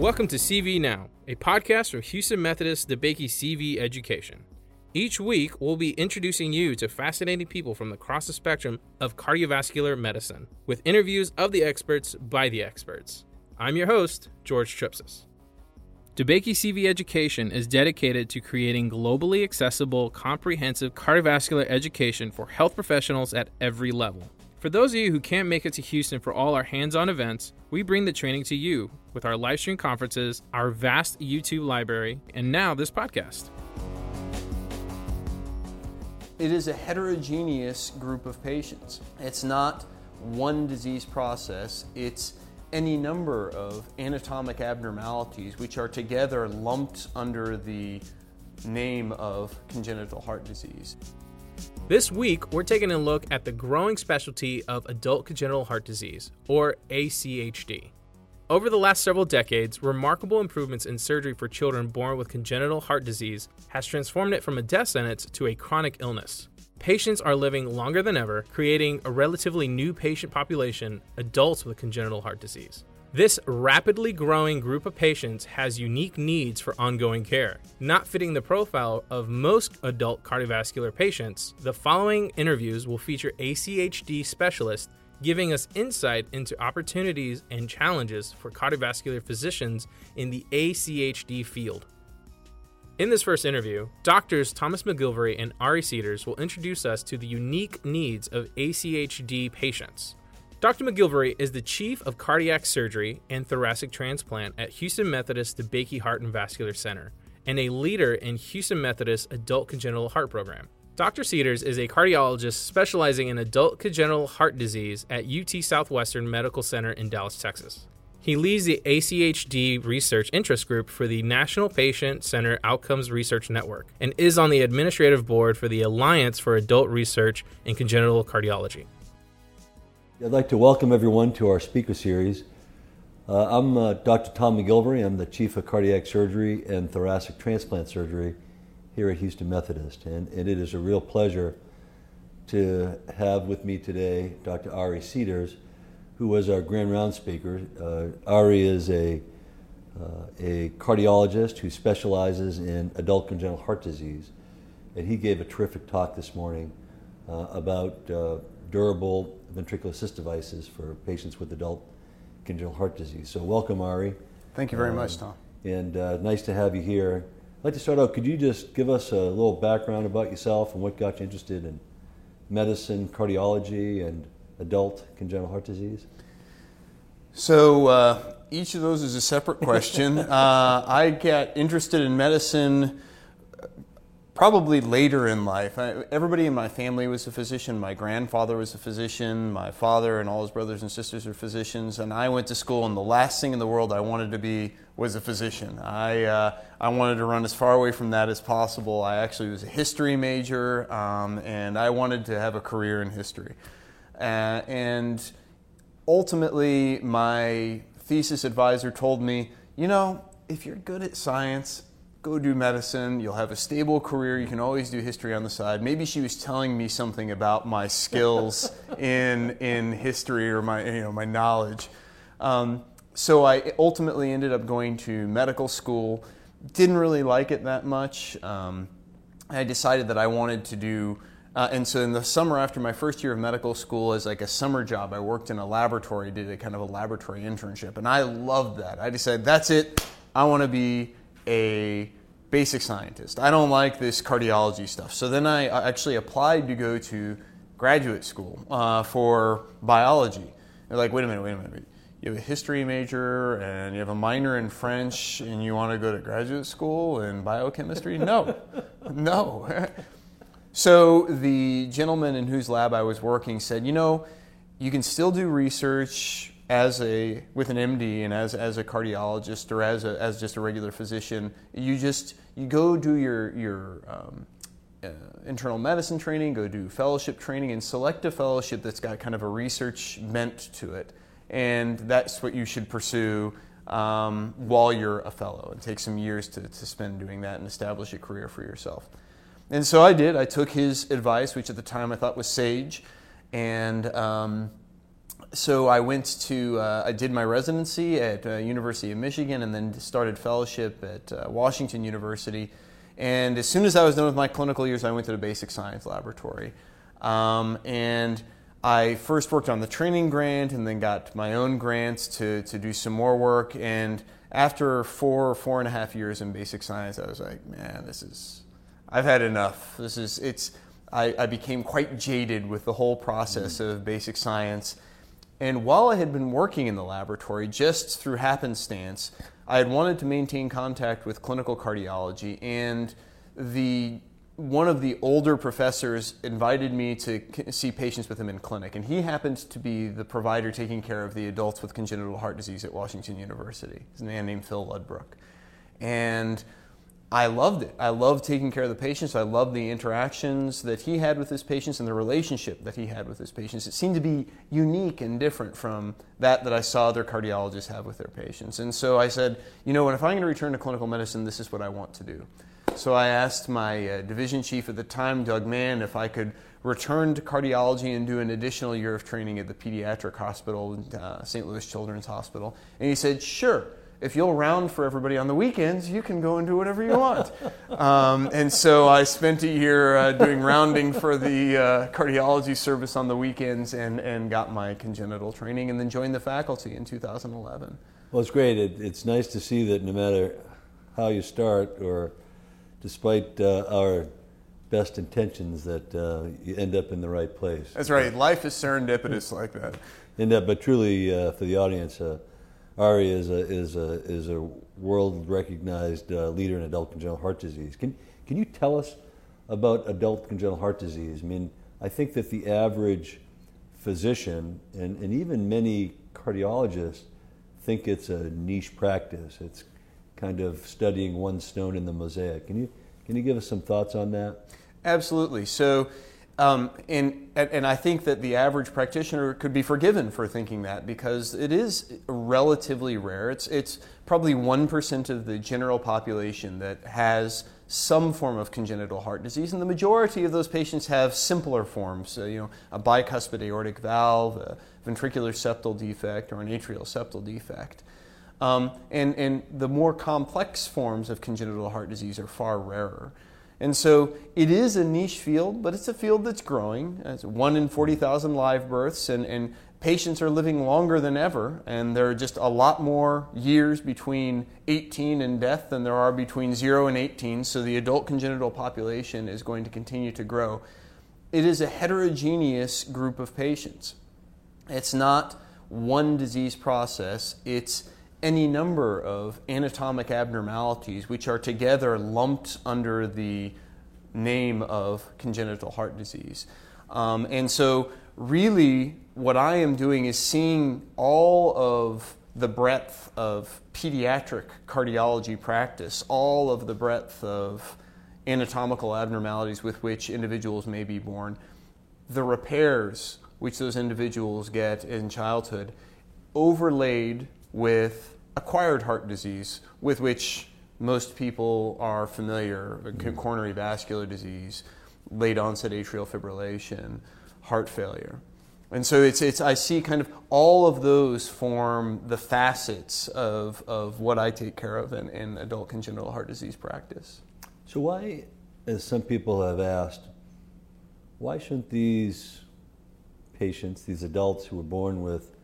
Welcome to CV Now, a podcast from Houston Methodist DeBakey CV Education. Each week, we'll be introducing you to fascinating people from across the spectrum of cardiovascular medicine, with interviews of the experts by the experts. I'm your host, George Tripsis. DeBakey CV Education is dedicated to creating globally accessible, comprehensive cardiovascular education for health professionals at every level. For those of you who can't make it to Houston for all our hands on events, we bring the training to you with our live stream conferences, our vast YouTube library, and now this podcast. It is a heterogeneous group of patients. It's not one disease process, it's any number of anatomic abnormalities which are together lumped under the name of congenital heart disease. This week, we're taking a look at the growing specialty of adult congenital heart disease, or ACHD. Over the last several decades, remarkable improvements in surgery for children born with congenital heart disease has transformed it from a death sentence to a chronic illness. Patients are living longer than ever, creating a relatively new patient population, adults with congenital heart disease. This rapidly growing group of patients has unique needs for ongoing care. Not fitting the profile of most adult cardiovascular patients, the following interviews will feature ACHD specialists giving us insight into opportunities and challenges for cardiovascular physicians in the ACHD field. In this first interview, doctors Thomas MacGillivray and Ari Cedars will introduce us to the unique needs of ACHD patients. Dr. MacGillivray is the Chief of Cardiac Surgery and Thoracic Transplant at Houston Methodist DeBakey Heart and Vascular Center and a leader in Houston Methodist Adult Congenital Heart Program. Dr. Cedars is a cardiologist specializing in adult congenital heart disease at UT Southwestern Medical Center in Dallas, Texas. He leads the ACHD Research Interest Group for the National Patient Center Outcomes Research Network and is on the administrative board for the Alliance for Adult Research in Congenital Cardiology. I'd like to welcome everyone to our speaker series. Uh, I'm uh, Dr. Tom MacGillivray. I'm the Chief of Cardiac Surgery and Thoracic Transplant Surgery here at Houston Methodist. And, and it is a real pleasure to have with me today Dr. Ari Cedars, who was our grand round speaker. Uh, Ari is a, uh, a cardiologist who specializes in adult congenital heart disease. And he gave a terrific talk this morning uh, about uh, durable ventricular assist devices for patients with adult congenital heart disease. So, welcome, Ari. Thank you very um, much, Tom. And uh, nice to have you here. I'd like to start out. Could you just give us a little background about yourself and what got you interested in medicine, cardiology, and adult congenital heart disease? So, uh, each of those is a separate question. uh, I got interested in medicine probably later in life. I, everybody in my family was a physician. My grandfather was a physician. My father and all his brothers and sisters are physicians. And I went to school, and the last thing in the world I wanted to be was a physician. I, uh, I wanted to run as far away from that as possible. I actually was a history major, um, and I wanted to have a career in history. Uh, and ultimately, my thesis advisor told me, you know, if you're good at science, go do medicine. You'll have a stable career. You can always do history on the side. Maybe she was telling me something about my skills in in history or my you know my knowledge. Um, so I ultimately ended up going to medical school. Didn't really like it that much. Um, I decided that I wanted to do. Uh, and so in the summer after my first year of medical school, as like a summer job, I worked in a laboratory, did a kind of a laboratory internship, and I loved that. I decided that's it. I want to be a basic scientist. I don't like this cardiology stuff. So then I actually applied to go to graduate school uh, for biology. They're like, wait a minute, wait a minute. You have a history major and you have a minor in French and you want to go to graduate school in biochemistry? No, no. so the gentleman in whose lab I was working said, you know, you can still do research as a with an MD and as, as a cardiologist or as a, as just a regular physician, you just you go do your your um, uh, internal medicine training, go do fellowship training, and select a fellowship that's got kind of a research bent to it, and that's what you should pursue um, while you're a fellow. It takes some years to, to spend doing that and establish a career for yourself. And so I did. I took his advice, which at the time I thought was sage, and um, so I went to, uh, I did my residency at uh, University of Michigan and then started fellowship at uh, Washington University. And as soon as I was done with my clinical years, I went to the basic science laboratory. Um, and I first worked on the training grant and then got my own grants to, to do some more work. And after four or four and a half years in basic science, I was like, man, this is, I've had enough. This is, it's, I, I became quite jaded with the whole process mm-hmm. of basic science. And while I had been working in the laboratory, just through happenstance, I had wanted to maintain contact with clinical cardiology, and the one of the older professors invited me to see patients with him in clinic, and he happened to be the provider taking care of the adults with congenital heart disease at Washington University. He's a man named Phil Ludbrook. And I loved it. I loved taking care of the patients. I loved the interactions that he had with his patients and the relationship that he had with his patients. It seemed to be unique and different from that that I saw other cardiologists have with their patients. And so I said, you know what, if I'm going to return to clinical medicine, this is what I want to do. So I asked my uh, division chief at the time, Doug Mann, if I could return to cardiology and do an additional year of training at the pediatric hospital, uh, St. Louis Children's Hospital. And he said, sure if you'll round for everybody on the weekends, you can go and do whatever you want. um, and so I spent a year uh, doing rounding for the uh, cardiology service on the weekends and, and got my congenital training and then joined the faculty in 2011. Well, it's great. It, it's nice to see that no matter how you start or despite uh, our best intentions that uh, you end up in the right place. That's right. Life is serendipitous like that. And, but truly, uh, for the audience, uh, Ari is a is a is a world recognized uh, leader in adult congenital heart disease. Can can you tell us about adult congenital heart disease? I mean, I think that the average physician and, and even many cardiologists think it's a niche practice. It's kind of studying one stone in the mosaic. Can you can you give us some thoughts on that? Absolutely. So um, and, and I think that the average practitioner could be forgiven for thinking that because it is relatively rare. It's, it's probably 1% of the general population that has some form of congenital heart disease, and the majority of those patients have simpler forms, you know, a bicuspid aortic valve, a ventricular septal defect, or an atrial septal defect. Um, and, and the more complex forms of congenital heart disease are far rarer. And so it is a niche field, but it's a field that's growing. It's one in 40,000 live births, and, and patients are living longer than ever, and there are just a lot more years between 18 and death than there are between 0 and 18, so the adult congenital population is going to continue to grow. It is a heterogeneous group of patients. It's not one disease process, it's any number of anatomic abnormalities which are together lumped under the name of congenital heart disease. Um, and so, really, what I am doing is seeing all of the breadth of pediatric cardiology practice, all of the breadth of anatomical abnormalities with which individuals may be born, the repairs which those individuals get in childhood, overlaid with acquired heart disease, with which most people are familiar mm-hmm. coronary vascular disease, late onset atrial fibrillation, heart failure. And so it's, it's, I see kind of all of those form the facets of, of what I take care of in, in adult congenital heart disease practice. So, why, as some people have asked, why shouldn't these patients, these adults who were born with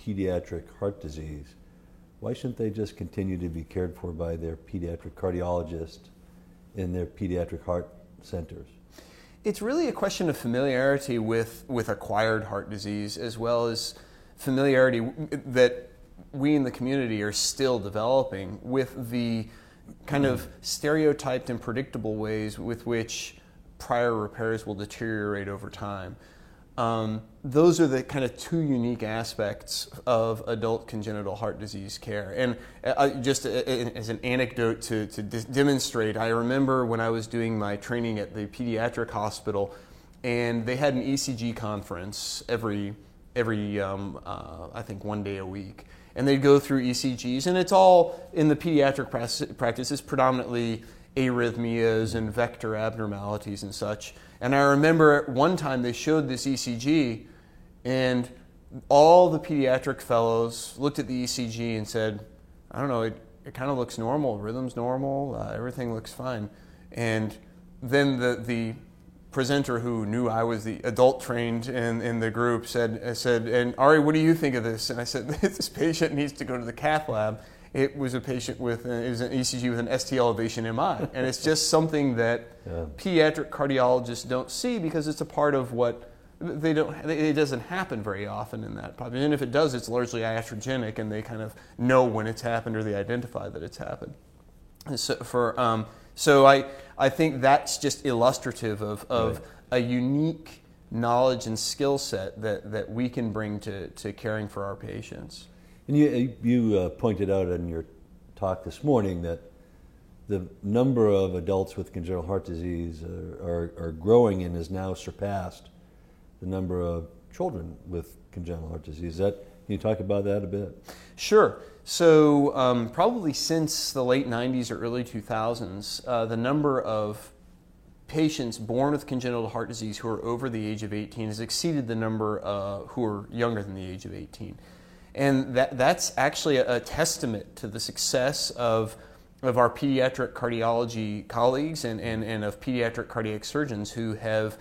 pediatric heart disease, why shouldn't they just continue to be cared for by their pediatric cardiologist in their pediatric heart centers? It's really a question of familiarity with, with acquired heart disease as well as familiarity that we in the community are still developing with the kind of stereotyped and predictable ways with which prior repairs will deteriorate over time. Um, those are the kind of two unique aspects of adult congenital heart disease care. And uh, just a, a, as an anecdote to, to demonstrate, I remember when I was doing my training at the pediatric hospital, and they had an ECG conference every every um, uh, I think one day a week, and they'd go through ECGs, and it's all in the pediatric practice. It's predominantly arrhythmias and vector abnormalities and such. And I remember at one time they showed this ECG, and all the pediatric fellows looked at the ECG and said, I don't know, it, it kind of looks normal, rhythm's normal, uh, everything looks fine. And then the, the presenter who knew I was the adult trained in, in the group said, said, and Ari, what do you think of this? And I said, this patient needs to go to the cath lab. It was a patient with it was an ECG with an ST elevation MI, and it's just something that yeah. pediatric cardiologists don't see because it's a part of what they don't. It doesn't happen very often in that population. And if it does, it's largely iatrogenic, and they kind of know when it's happened or they identify that it's happened. So for um, so I I think that's just illustrative of of right. a unique knowledge and skill set that that we can bring to to caring for our patients. And you you uh, pointed out in your talk this morning that the number of adults with congenital heart disease are, are, are growing and has now surpassed the number of children with congenital heart disease. That can you talk about that a bit? Sure. So um, probably since the late 90s or early 2000s, uh, the number of patients born with congenital heart disease who are over the age of 18 has exceeded the number uh, who are younger than the age of 18. And that, that's actually a, a testament to the success of, of our pediatric cardiology colleagues and, and, and of pediatric cardiac surgeons who have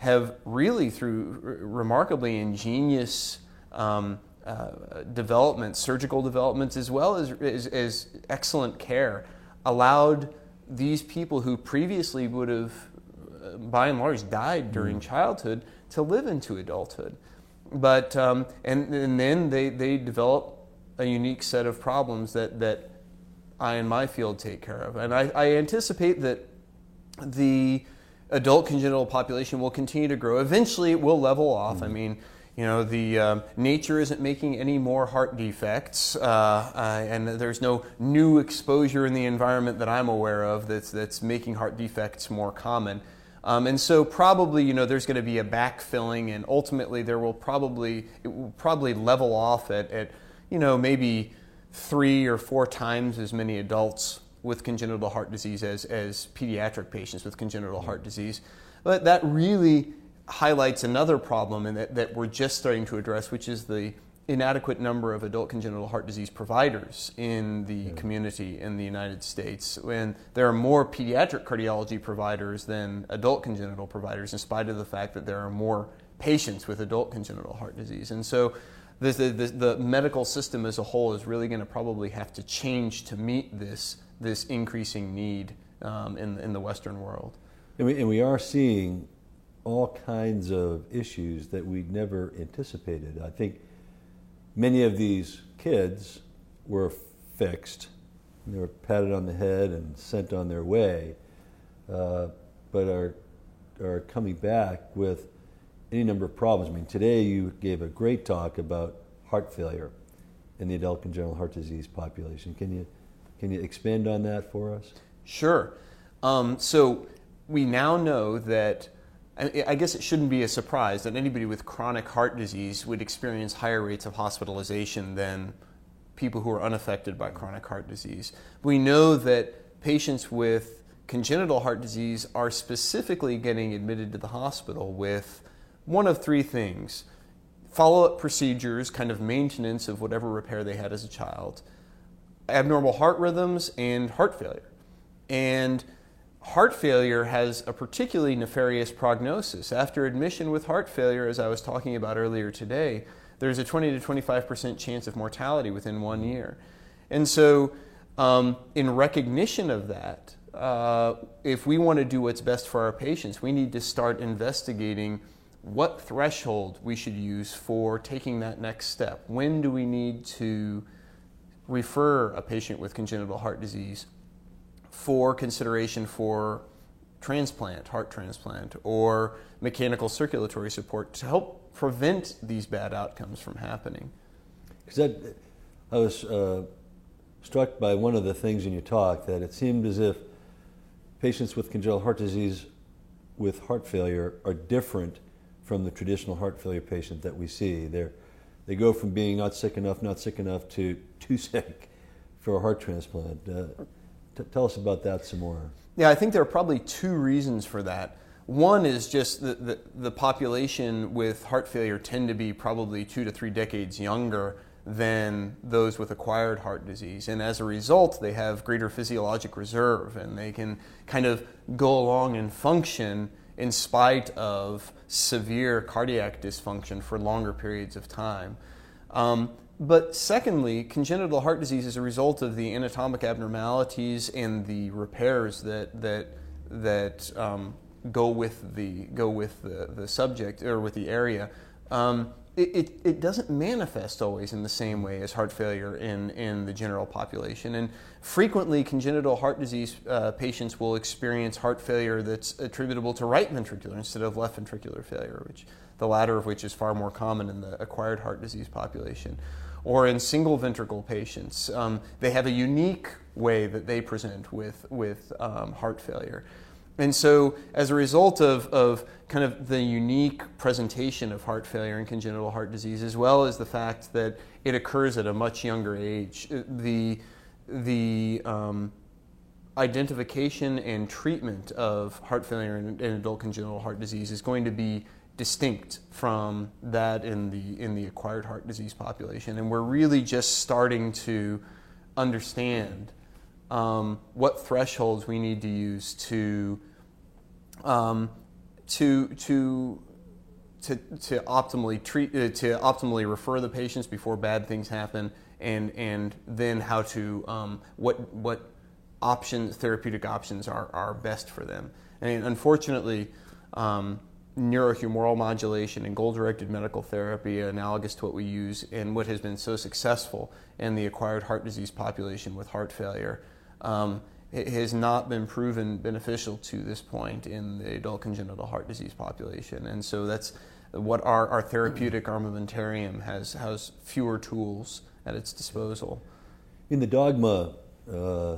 have really, through remarkably ingenious um, uh, developments, surgical developments, as well as, as, as, excellent care, allowed these people who previously would have, uh, by and large, died during mm. childhood to live into adulthood. But um, and, and then they, they develop a unique set of problems that, that I in my field take care of. And I, I anticipate that the adult congenital population will continue to grow. Eventually, it will level off. Mm-hmm. I mean, you know, the um, nature isn't making any more heart defects, uh, uh, and there's no new exposure in the environment that I'm aware of that's that's making heart defects more common. Um, and so probably you know there's going to be a backfilling, and ultimately there will probably it will probably level off at, at you know maybe three or four times as many adults with congenital heart disease as, as pediatric patients with congenital heart disease. But that really highlights another problem in that, that we're just starting to address, which is the inadequate number of adult congenital heart disease providers in the yeah. community in the United States. When there are more pediatric cardiology providers than adult congenital providers, in spite of the fact that there are more patients with adult congenital heart disease. And so the, the, the medical system as a whole is really going to probably have to change to meet this this increasing need um, in, in the Western world. And we, and we are seeing all kinds of issues that we never anticipated. I think many of these kids were fixed, they were patted on the head and sent on their way, uh, but are, are coming back with any number of problems. I mean, today you gave a great talk about heart failure in the adult congenital heart disease population. Can you can you expand on that for us? Sure. Um, so we now know that. I guess it shouldn't be a surprise that anybody with chronic heart disease would experience higher rates of hospitalization than people who are unaffected by chronic heart disease. We know that patients with congenital heart disease are specifically getting admitted to the hospital with one of three things follow up procedures, kind of maintenance of whatever repair they had as a child, abnormal heart rhythms and heart failure. And heart failure has a particularly nefarious prognosis. After admission with heart failure, as I was talking about earlier today, there's a 20 to 25% chance of mortality within one year. And so, um, in recognition of that, uh, if we want to do what's best for our patients, we need to start investigating what threshold we should use for taking that next step. When do we need to refer a patient with congenital heart disease for consideration for transplant, heart transplant, or mechanical circulatory support to help prevent these bad outcomes from happening. Because I was uh, struck by one of the things in your talk that it seemed as if patients with congenital heart disease with heart failure are different from the traditional heart failure patient that we see. They're they go from being not sick enough, not sick enough to too sick for a heart transplant. Uh, t- tell us about that some more. Yeah, I think there are probably two reasons for that. One is just the, the, the population with heart failure tend to be probably two to three decades younger than those with acquired heart disease. And as a result, they have greater physiologic reserve and they can kind of go along and function in spite of severe cardiac dysfunction for longer periods of time. Um, but secondly, congenital heart disease is a result of the anatomic abnormalities and the repairs that that that um, go with the go with the, the subject or with the area. Um, it, it, it, doesn't manifest always in the same way as heart failure in, in the general population. And frequently, congenital heart disease uh, patients will experience heart failure that's attributable to right ventricular instead of left ventricular failure, which the latter of which is far more common in the acquired heart disease population. Or in single ventricle patients, um, they have a unique way that they present with, with um, heart failure. And so, as a result of, of kind of the unique presentation of heart failure and congenital heart disease, as well as the fact that it occurs at a much younger age, uh, the, the um, identification and treatment of heart failure and, and adult congenital heart disease is going to be distinct from that in the in the acquired heart disease population, and we're really just starting to understand um, what thresholds we need to use to um, to to to, to optimally treat uh, to optimally refer the patients before bad things happen, and and then how to um, what what options therapeutic options are, are best for them. And unfortunately, um, neurohumoral modulation and goal directed medical therapy, analogous to what we use and what has been so successful in the acquired heart disease population with heart failure, um, it has not been proven beneficial to this point in the adult congenital heart disease population. And so that's what our, our therapeutic armamentarium has, has fewer tools at its disposal. In the dogma, uh,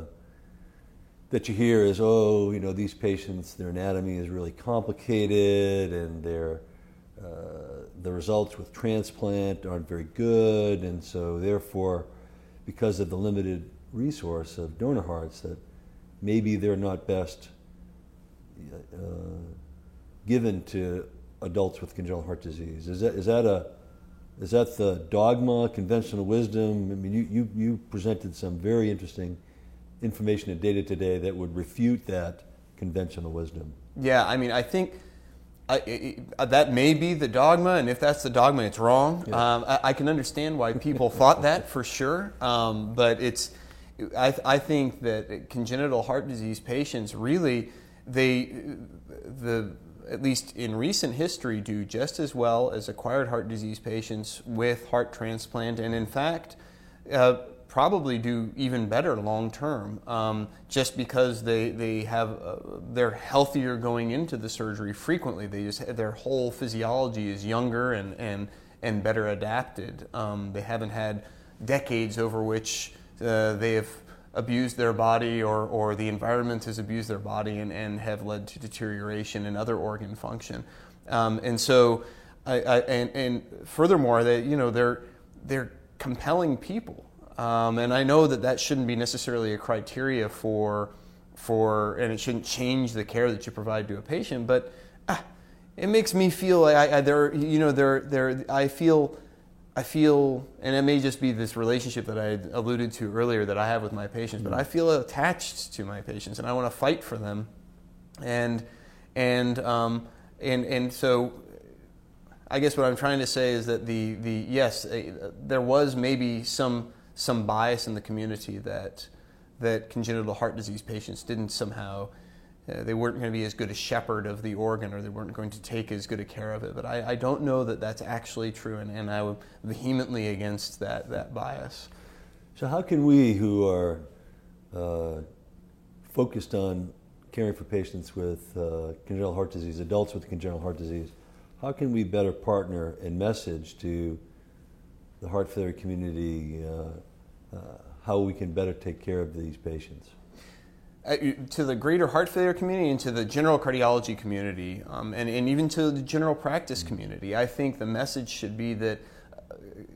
that you hear is, oh, you know, these patients, their anatomy is really complicated and their, uh, the results with transplant aren't very good, and so therefore, because of the limited resource of donor hearts, that maybe they're not best uh, given to adults with congenital heart disease. Is that, is that a is that the dogma, conventional wisdom? I mean, you, you, you presented some very interesting information and data today that would refute that conventional wisdom. Yeah, I mean, I think I, I, that may be the dogma, and if that's the dogma, it's wrong. Yeah. Um, I, I, can understand why people thought that for sure, um, but it's. I, I think that congenital heart disease patients really, they, the at least in recent history, do just as well as acquired heart disease patients with heart transplant, and in fact. Uh, probably do even better long term um, just because they, they have uh, they're healthier going into the surgery frequently. They just their whole physiology is younger and and and better adapted. Um, they haven't had decades over which uh, they have abused their body or, or the environment has abused their body and, and have led to deterioration in other organ function. Um, and so I, I, and, and furthermore they you know they're they're compelling people um, and I know that that shouldn't be necessarily a criteria for, for, and it shouldn't change the care that you provide to a patient, but ah, it makes me feel like I, I, there, you know, there, there, I feel, I feel, and it may just be this relationship that I alluded to earlier that I have with my patients, but I feel attached to my patients and I want to fight for them. And, and, um, and, and so I guess what I'm trying to say is that the, the yes, uh, there was maybe some some bias in the community that that congenital heart disease patients didn't somehow uh, they weren't going to be as good a shepherd of the organ or they weren't going to take as good a care of it. But I, I don't know that that's actually true, and, and I am vehemently against that, that bias. So, how can we who are uh, focused on caring for patients with uh, congenital heart disease, adults with congenital heart disease, how can we better partner and message to the heart failure community uh, uh, how we can better take care of these patients? Uh, to the greater heart failure community and to the general cardiology community, um, and, and even to the general practice community, I think the message should be that uh,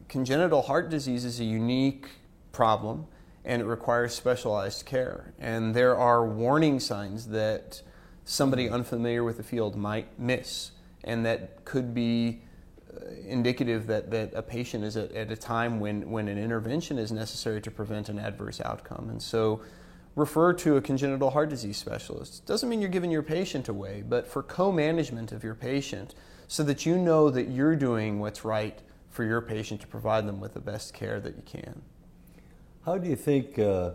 congenital heart disease is a unique problem and it requires specialized care. And there are warning signs that somebody unfamiliar with the field might miss, and that could be indicative that, that a patient is at, at a time when, when an intervention is necessary to prevent an adverse outcome. And so, refer to a congenital heart disease specialist. Doesn't mean you're giving your patient away, but for co management of your patient so that you know that you're doing what's right for your patient to provide them with the best care that you can. How do you think, uh,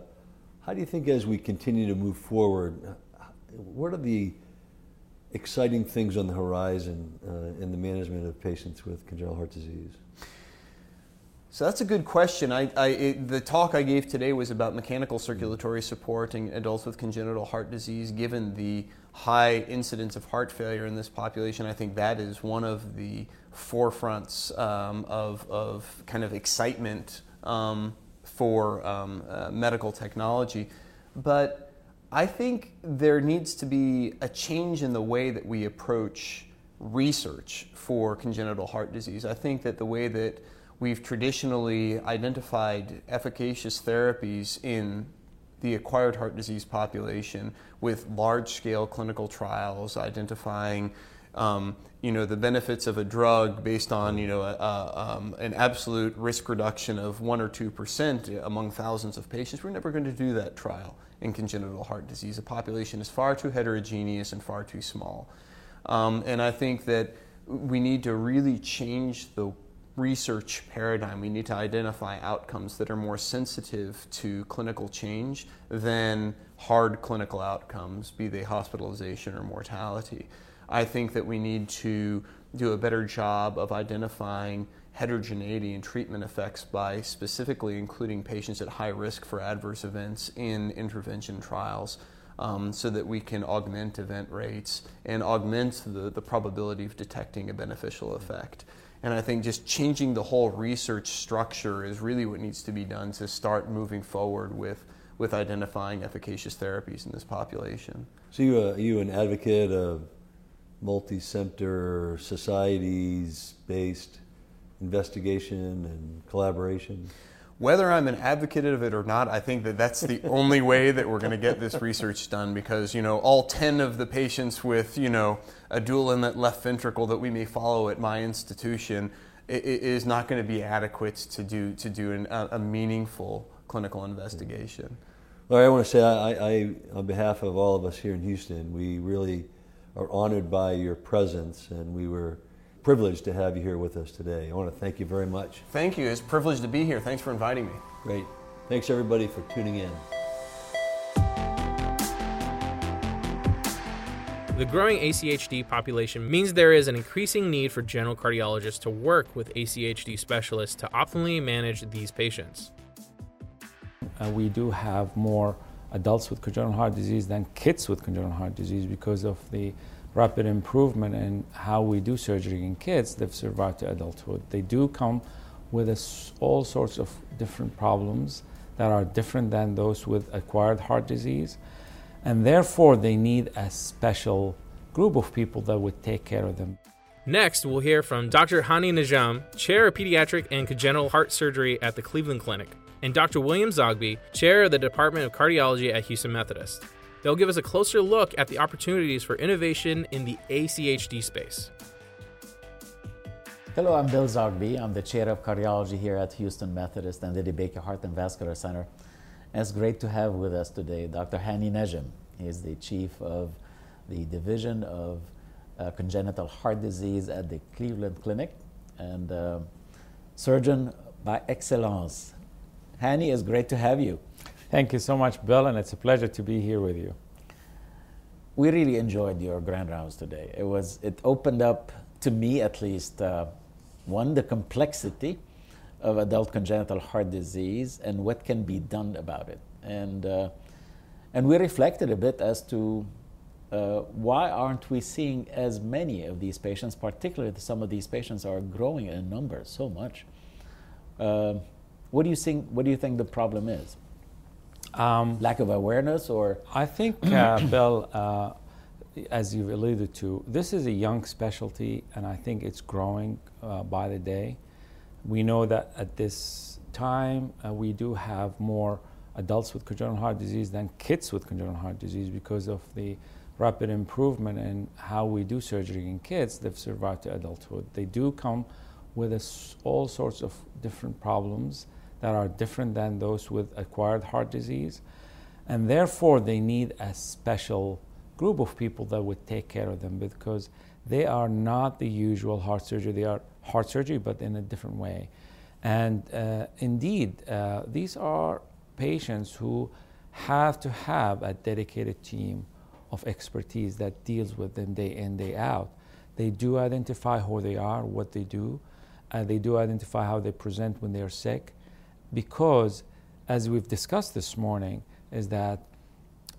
how do you think as we continue to move forward, what are the exciting things on the horizon uh, in the management of patients with congenital heart disease? So that's a good question. I, I, it, the talk I gave today was about mechanical circulatory support in adults with congenital heart disease. Given the high incidence of heart failure in this population, I think that is one of the forefronts um, of, of kind of excitement um, for um, uh, medical technology. But I think there needs to be a change in the way that we approach research for congenital heart disease. I think that the way that We've traditionally identified efficacious therapies in the acquired heart disease population with large scale clinical trials identifying um, you know, the benefits of a drug based on you know, a, a, um, an absolute risk reduction of 1 or 2% among thousands of patients. We're never going to do that trial in congenital heart disease. The population is far too heterogeneous and far too small. Um, and I think that we need to really change the research paradigm. We need to identify outcomes that are more sensitive to clinical change than hard clinical outcomes, be they hospitalization or mortality. I think that we need to do a better job of identifying heterogeneity in treatment effects by specifically including patients at high risk for adverse events in intervention trials. Um, so that we can augment event rates and augment the, the probability of detecting a beneficial effect. And I think just changing the whole research structure is really what needs to be done to start moving forward with, with identifying efficacious therapies in this population. So, you, uh, you an advocate of multi center societies based investigation and collaboration? whether I'm an advocate of it or not, I think that that's the only way that we're going to get this research done because, you know, all 10 of the patients with, you know, a dual inlet left ventricle that we may follow at my institution is not going to be adequate to do, to do an, a, meaningful clinical investigation. Mm-hmm. Well, I want to say, I, I, on behalf of all of us here in Houston, we really are honored by your presence and we were privileged to have you here with us today. I want to thank you very much. Thank you. It's a privilege to be here. Thanks for inviting me. Great. Thanks, everybody, for tuning in. The growing ACHD population means there is an increasing need for general cardiologists to work with ACHD specialists to optimally manage these patients. Uh, we do have more adults with congenital heart disease than kids with congenital heart disease because of the rapid improvement in how we do surgery in kids that survived to adulthood. They do come with a, all sorts of different problems that are different than those with acquired heart disease, and therefore they need a special group of people that would take care of them. Next, we'll hear from Dr. Hani Najm, Chair of Pediatric and Congenital Heart Surgery at the Cleveland Clinic, and Dr. William Zoghbi, Chair of the Department of Cardiology at Houston Methodist. They'll give us a closer look at the opportunities for innovation in the ACHD space. Hello, I'm Bill Zoghbi. I'm the chair of cardiology here at Houston Methodist and the DeBakey Heart and Vascular Center. And it's great to have with us today Dr. Hani Najm. He is the chief of the Division of uh, Congenital Heart Disease at the Cleveland Clinic and uh, surgeon by excellence. Hani, it's great to have you. Thank you so much, Bill, and it's a pleasure to be here with you. We really enjoyed your grand rounds today. It was it opened up to me at least uh, one the complexity of adult congenital heart disease and what can be done about it, and uh, and we reflected a bit as to uh, why aren't we seeing as many of these patients, particularly some of these patients are growing in numbers so much. Uh, what do you think? What do you think the problem is? Um, Lack of awareness, or I think, uh, Bill, uh, as you've alluded to, this is a young specialty, and I think it's growing uh, by the day. We know that at this time uh, we do have more adults with congenital heart disease than kids with congenital heart disease because of the rapid improvement in how we do surgery in kids, they've survived to adulthood. They do come with all sorts of different problems that are different than those with acquired heart disease. And therefore, they need a special group of people that would take care of them because they are not the usual heart surgery. They are heart surgery, but in a different way. And uh, indeed, uh, these are patients who have to have a dedicated team of expertise that deals with them day in, day out. They do identify who they are, what they do, and they do identify how they present when they're sick, because, as we've discussed this morning, is that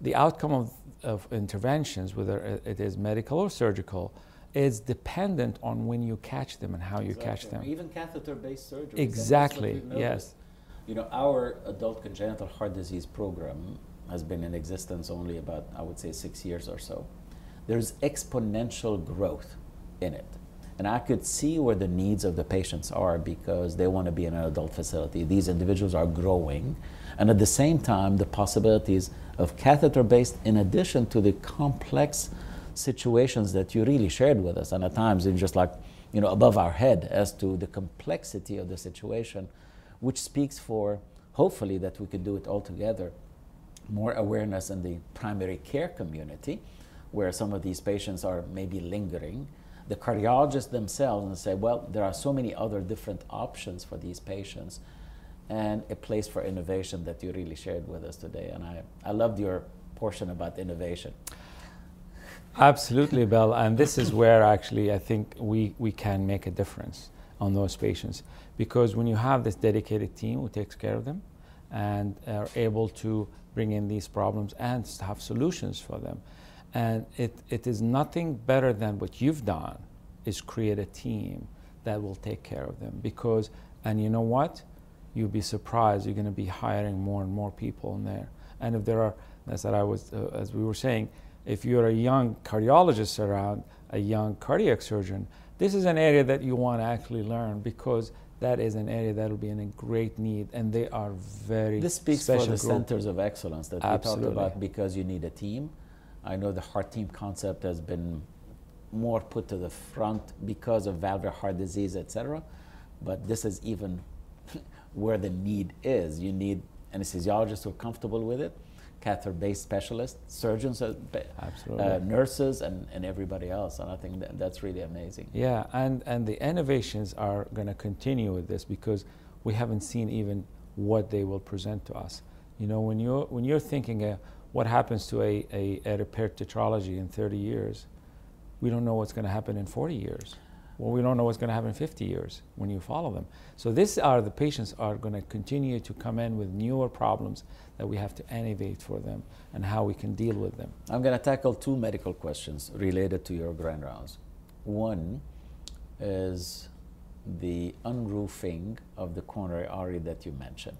the outcome of, of interventions, whether it is medical or surgical, is dependent on when you catch them and how you exactly. catch them. Even catheter-based surgery. Exactly. Yes. You know, our adult congenital heart disease program has been in existence only about, I would say, six years or so. There's exponential growth in it. And I could see where the needs of the patients are because they want to be in an adult facility. These individuals are growing. And at the same time, the possibilities of catheter based, in addition to the complex situations that you really shared with us, and at times it's just like, you know, above our head as to the complexity of the situation, which speaks for hopefully that we could do it all together. More awareness in the primary care community, where some of these patients are maybe lingering. The cardiologists themselves and say, well, there are so many other different options for these patients, and a place for innovation that you really shared with us today. And I, I loved your portion about innovation. Absolutely, Bill. And this is where actually I think we, we can make a difference on those patients. Because when you have this dedicated team who takes care of them and are able to bring in these problems and have solutions for them, and it, it is nothing better than what you've done is create a team that will take care of them. Because, and you know what? You'll be surprised. You're going to be hiring more and more people in there. And if there are, as I was, uh, as we were saying, if you're a young cardiologist around, a young cardiac surgeon, this is an area that you want to actually learn because that is an area that will be in a great need, and they are very. This speaks for the group. centers of excellence that Absolutely. we talked about because you need a team. I know the heart team concept has been more put to the front because of valvular heart disease, etc. But this is even where the need is. You need anesthesiologists who are comfortable with it, catheter-based specialists, surgeons, uh, uh, nurses, and, and everybody else. And I think that, that's really amazing. Yeah, and, and the innovations are going to continue with this because we haven't seen even what they will present to us. You know, when you're, when you're thinking uh, what happens to a, a, a repaired tetralogy in 30 years, we don't know what's going to happen in 40 years. Well, we don't know what's going to happen in 50 years when you follow them. So these are the patients are going to continue to come in with newer problems that we have to innovate for them and how we can deal with them. I'm going to tackle two medical questions related to your grand rounds. One is the unroofing of the coronary artery that you mentioned.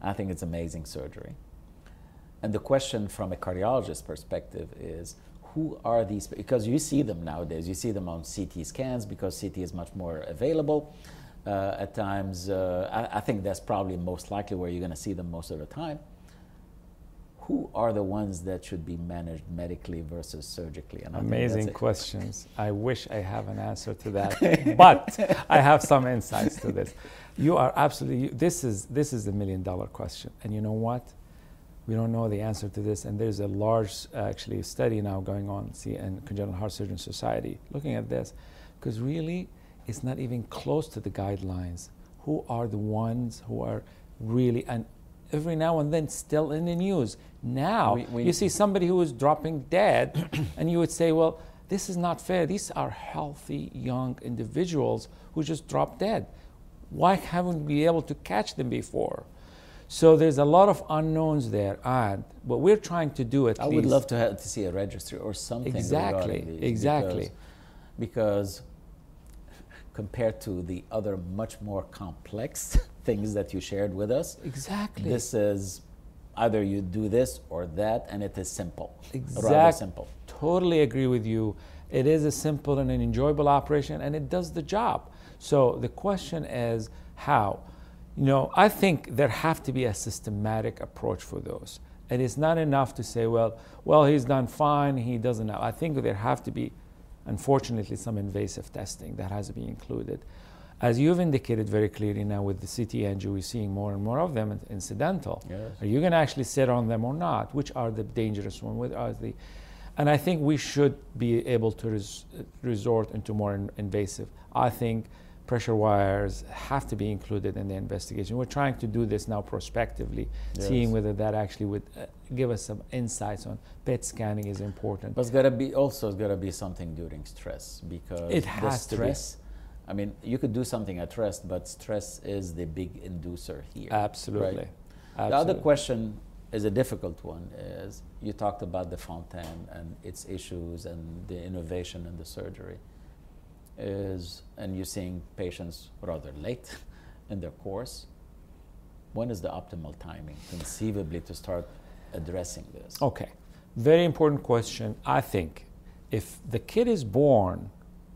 I think it's amazing surgery. And the question from a cardiologist perspective is who are these? Because you see them nowadays. You see them on CT scans because CT is much more available. Uh, at times, uh, I, I, think that's probably most likely where you're going to see them most of the time. Who are the ones that should be managed medically versus surgically? And Amazing questions. I wish I have an answer to that, but I have some insights to this. You are absolutely. This is this is the million dollar question, and you know what? We don't know the answer to this. And there's a large, uh, actually, study now going on see, in Congenital Heart Surgeon Society looking at this, because really, it's not even close to the guidelines. Who are the ones who are really, and every now and then still in the news. Now, we, we, you see somebody who is dropping dead, and you would say, well, this is not fair. These are healthy young individuals who just dropped dead. Why haven't we been able to catch them before? So there's a lot of unknowns there, and what we're trying to do at I least. I would love to, have, to see a registry or something. Exactly, exactly. Because, because compared to the other much more complex things that you shared with us, exactly. This is either you do this or that, and it is simple. Exactly. Rather simple. Totally agree with you. It is a simple and an enjoyable operation, and it does the job. So the question is how. You know, I think there have to be a systematic approach for those. And It is not enough to say, well, well, he's done fine, he doesn't have. I think there have to be, unfortunately, some invasive testing that has to be included. As you've indicated very clearly now with the CT angio, we're seeing more and more of them incidental. Yes. Are you going to actually sit on them or not? Which are the dangerous ones? What are the and I think we should be able to res- resort into more in- invasive. I think pressure wires have to be included in the investigation. We're trying to do this now prospectively, Yes. seeing whether that actually would uh, give us some insights on PET scanning is important. But it's gotta be also it's gotta be something during stress because It the has to be. stress. I mean, you could do something at rest, but stress is the big inducer here. Absolutely. Right? Absolutely. The other question is a difficult one. Is you talked about the Fontan and its issues and the innovation and the surgery. Is and you're seeing patients rather late in their course. When is the optimal timing, conceivably, to start addressing this? Okay. Very important question. I think if the kid is born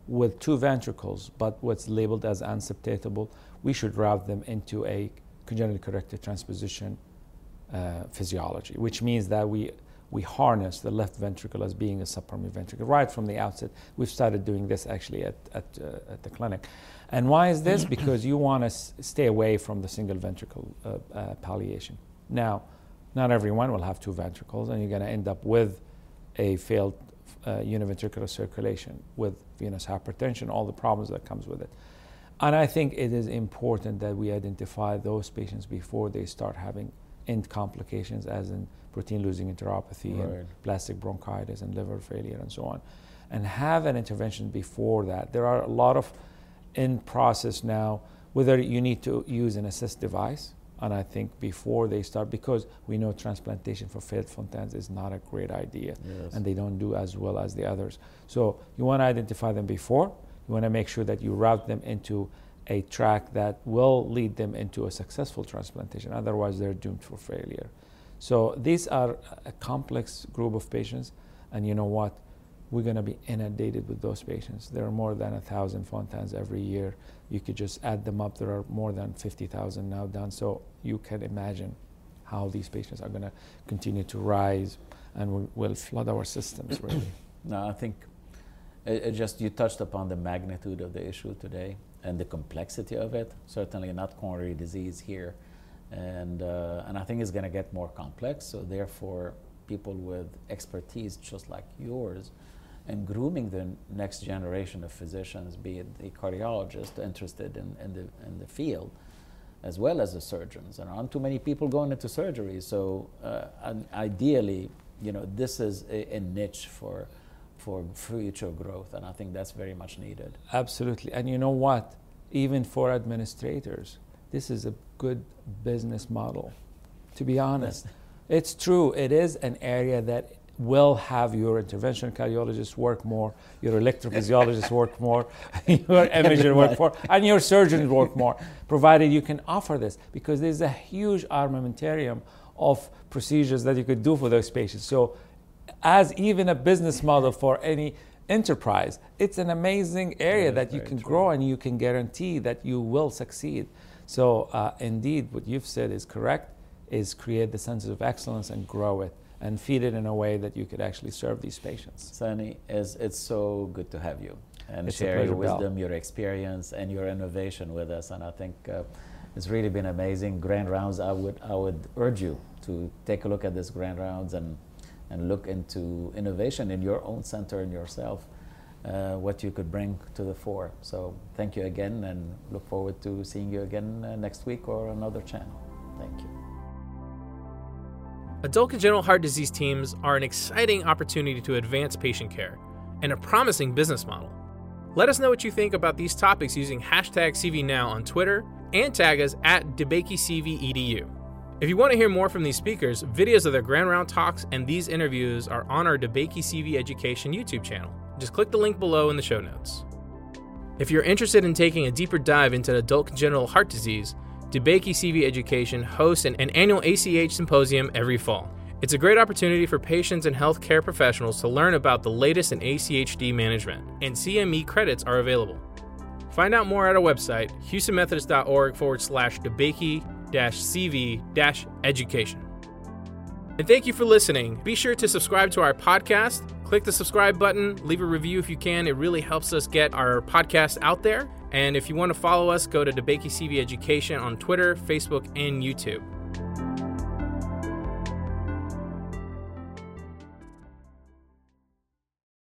with two ventricles, but what's labeled as unseptatable, we should route them into a congenitally corrected transposition uh, physiology, which means that we, we harness the left ventricle as being a subpulmonary ventricle right from the outset. We've started doing this actually at, at, uh, at the clinic. And why is this? because you want to s- stay away from the single ventricle uh, uh, palliation. Now, not everyone will have two ventricles, and you're going to end up with a failed uh, univentricular circulation with venous hypertension, all the problems that comes with it. And I think it is important that we identify those patients before they start having end complications, as in protein losing enteropathy Right. and plastic bronchitis and liver failure and so on, and have an intervention before that. There are a lot of in process now, whether you need to use an assist device, and I think before they start, because we know transplantation for failed Fontans is not a great idea, Yes. and they don't do as well as the others. So you want to identify them before. You want to make sure that you route them into a track that will lead them into a successful transplantation. Otherwise, they're doomed for failure. So these are a complex group of patients, and you know what? We're going to be inundated with those patients. There are more than a thousand Fontans every year. You could just add them up. There are more than 50,000 now done. So you can imagine how these patients are going to continue to rise and will flood our systems, really. No, I think it, it just you touched upon the magnitude of the issue today and the complexity of it. Certainly not coronary disease here, and uh, and I think it's going to get more complex. So therefore, people with expertise just like yours, and grooming the next generation of physicians, be it the cardiologist interested in, in the in the field, as well as the surgeons. There aren't too many people going into surgery, so uh, ideally, you know, this is a, a niche for for future growth, and I think that's very much needed. Absolutely. And you know what? Even for administrators, this is a good business model, to be honest. It's true, it is an area that will have your intervention cardiologists work more, your electrophysiologists work more, your imager work more, and your surgeons work more, provided you can offer this, because there's a huge armamentarium of procedures that you could do for those patients. So as even a business model for any enterprise. It's an amazing area Yeah, that you can true. grow and you can guarantee that you will succeed. So, uh, indeed, what you've said is correct: is create the sense of excellence and grow it and feed it in a way that you could actually serve these patients. Sani, it's, it's so good to have you and It's share your wisdom, your experience, and your innovation with us. And I think uh, it's really been amazing. Grand Rounds, I would, I would urge you to take a look at this Grand Rounds and, and look into innovation in your own center and yourself, uh, what you could bring to the fore. So thank you again and look forward to seeing you again uh, next week or another channel. Thank you. Adult congenital heart disease teams are an exciting opportunity to advance patient care and a promising business model. Let us know what you think about these topics using hashtag CVNow on Twitter and tag us at DeBakeyCVEDU. If you want to hear more from these speakers, videos of their Grand Round talks and these interviews are on our DeBakey CV Education YouTube channel. Just click the link below in the show notes. If you're interested in taking a deeper dive into adult congenital heart disease, DeBakey CV Education hosts an, an annual ACH symposium every fall. It's a great opportunity for patients and healthcare professionals to learn about the latest in ACHD management, and CME credits are available. Find out more at our website, houstonmethodist.org forward slash DeBakey CV education. And thank you for listening. Be sure to subscribe to our podcast. Click the subscribe button, leave a review if you can. It really helps us get our podcast out there. And if you want to follow us, go to DeBakey CV Education on Twitter, Facebook, and YouTube.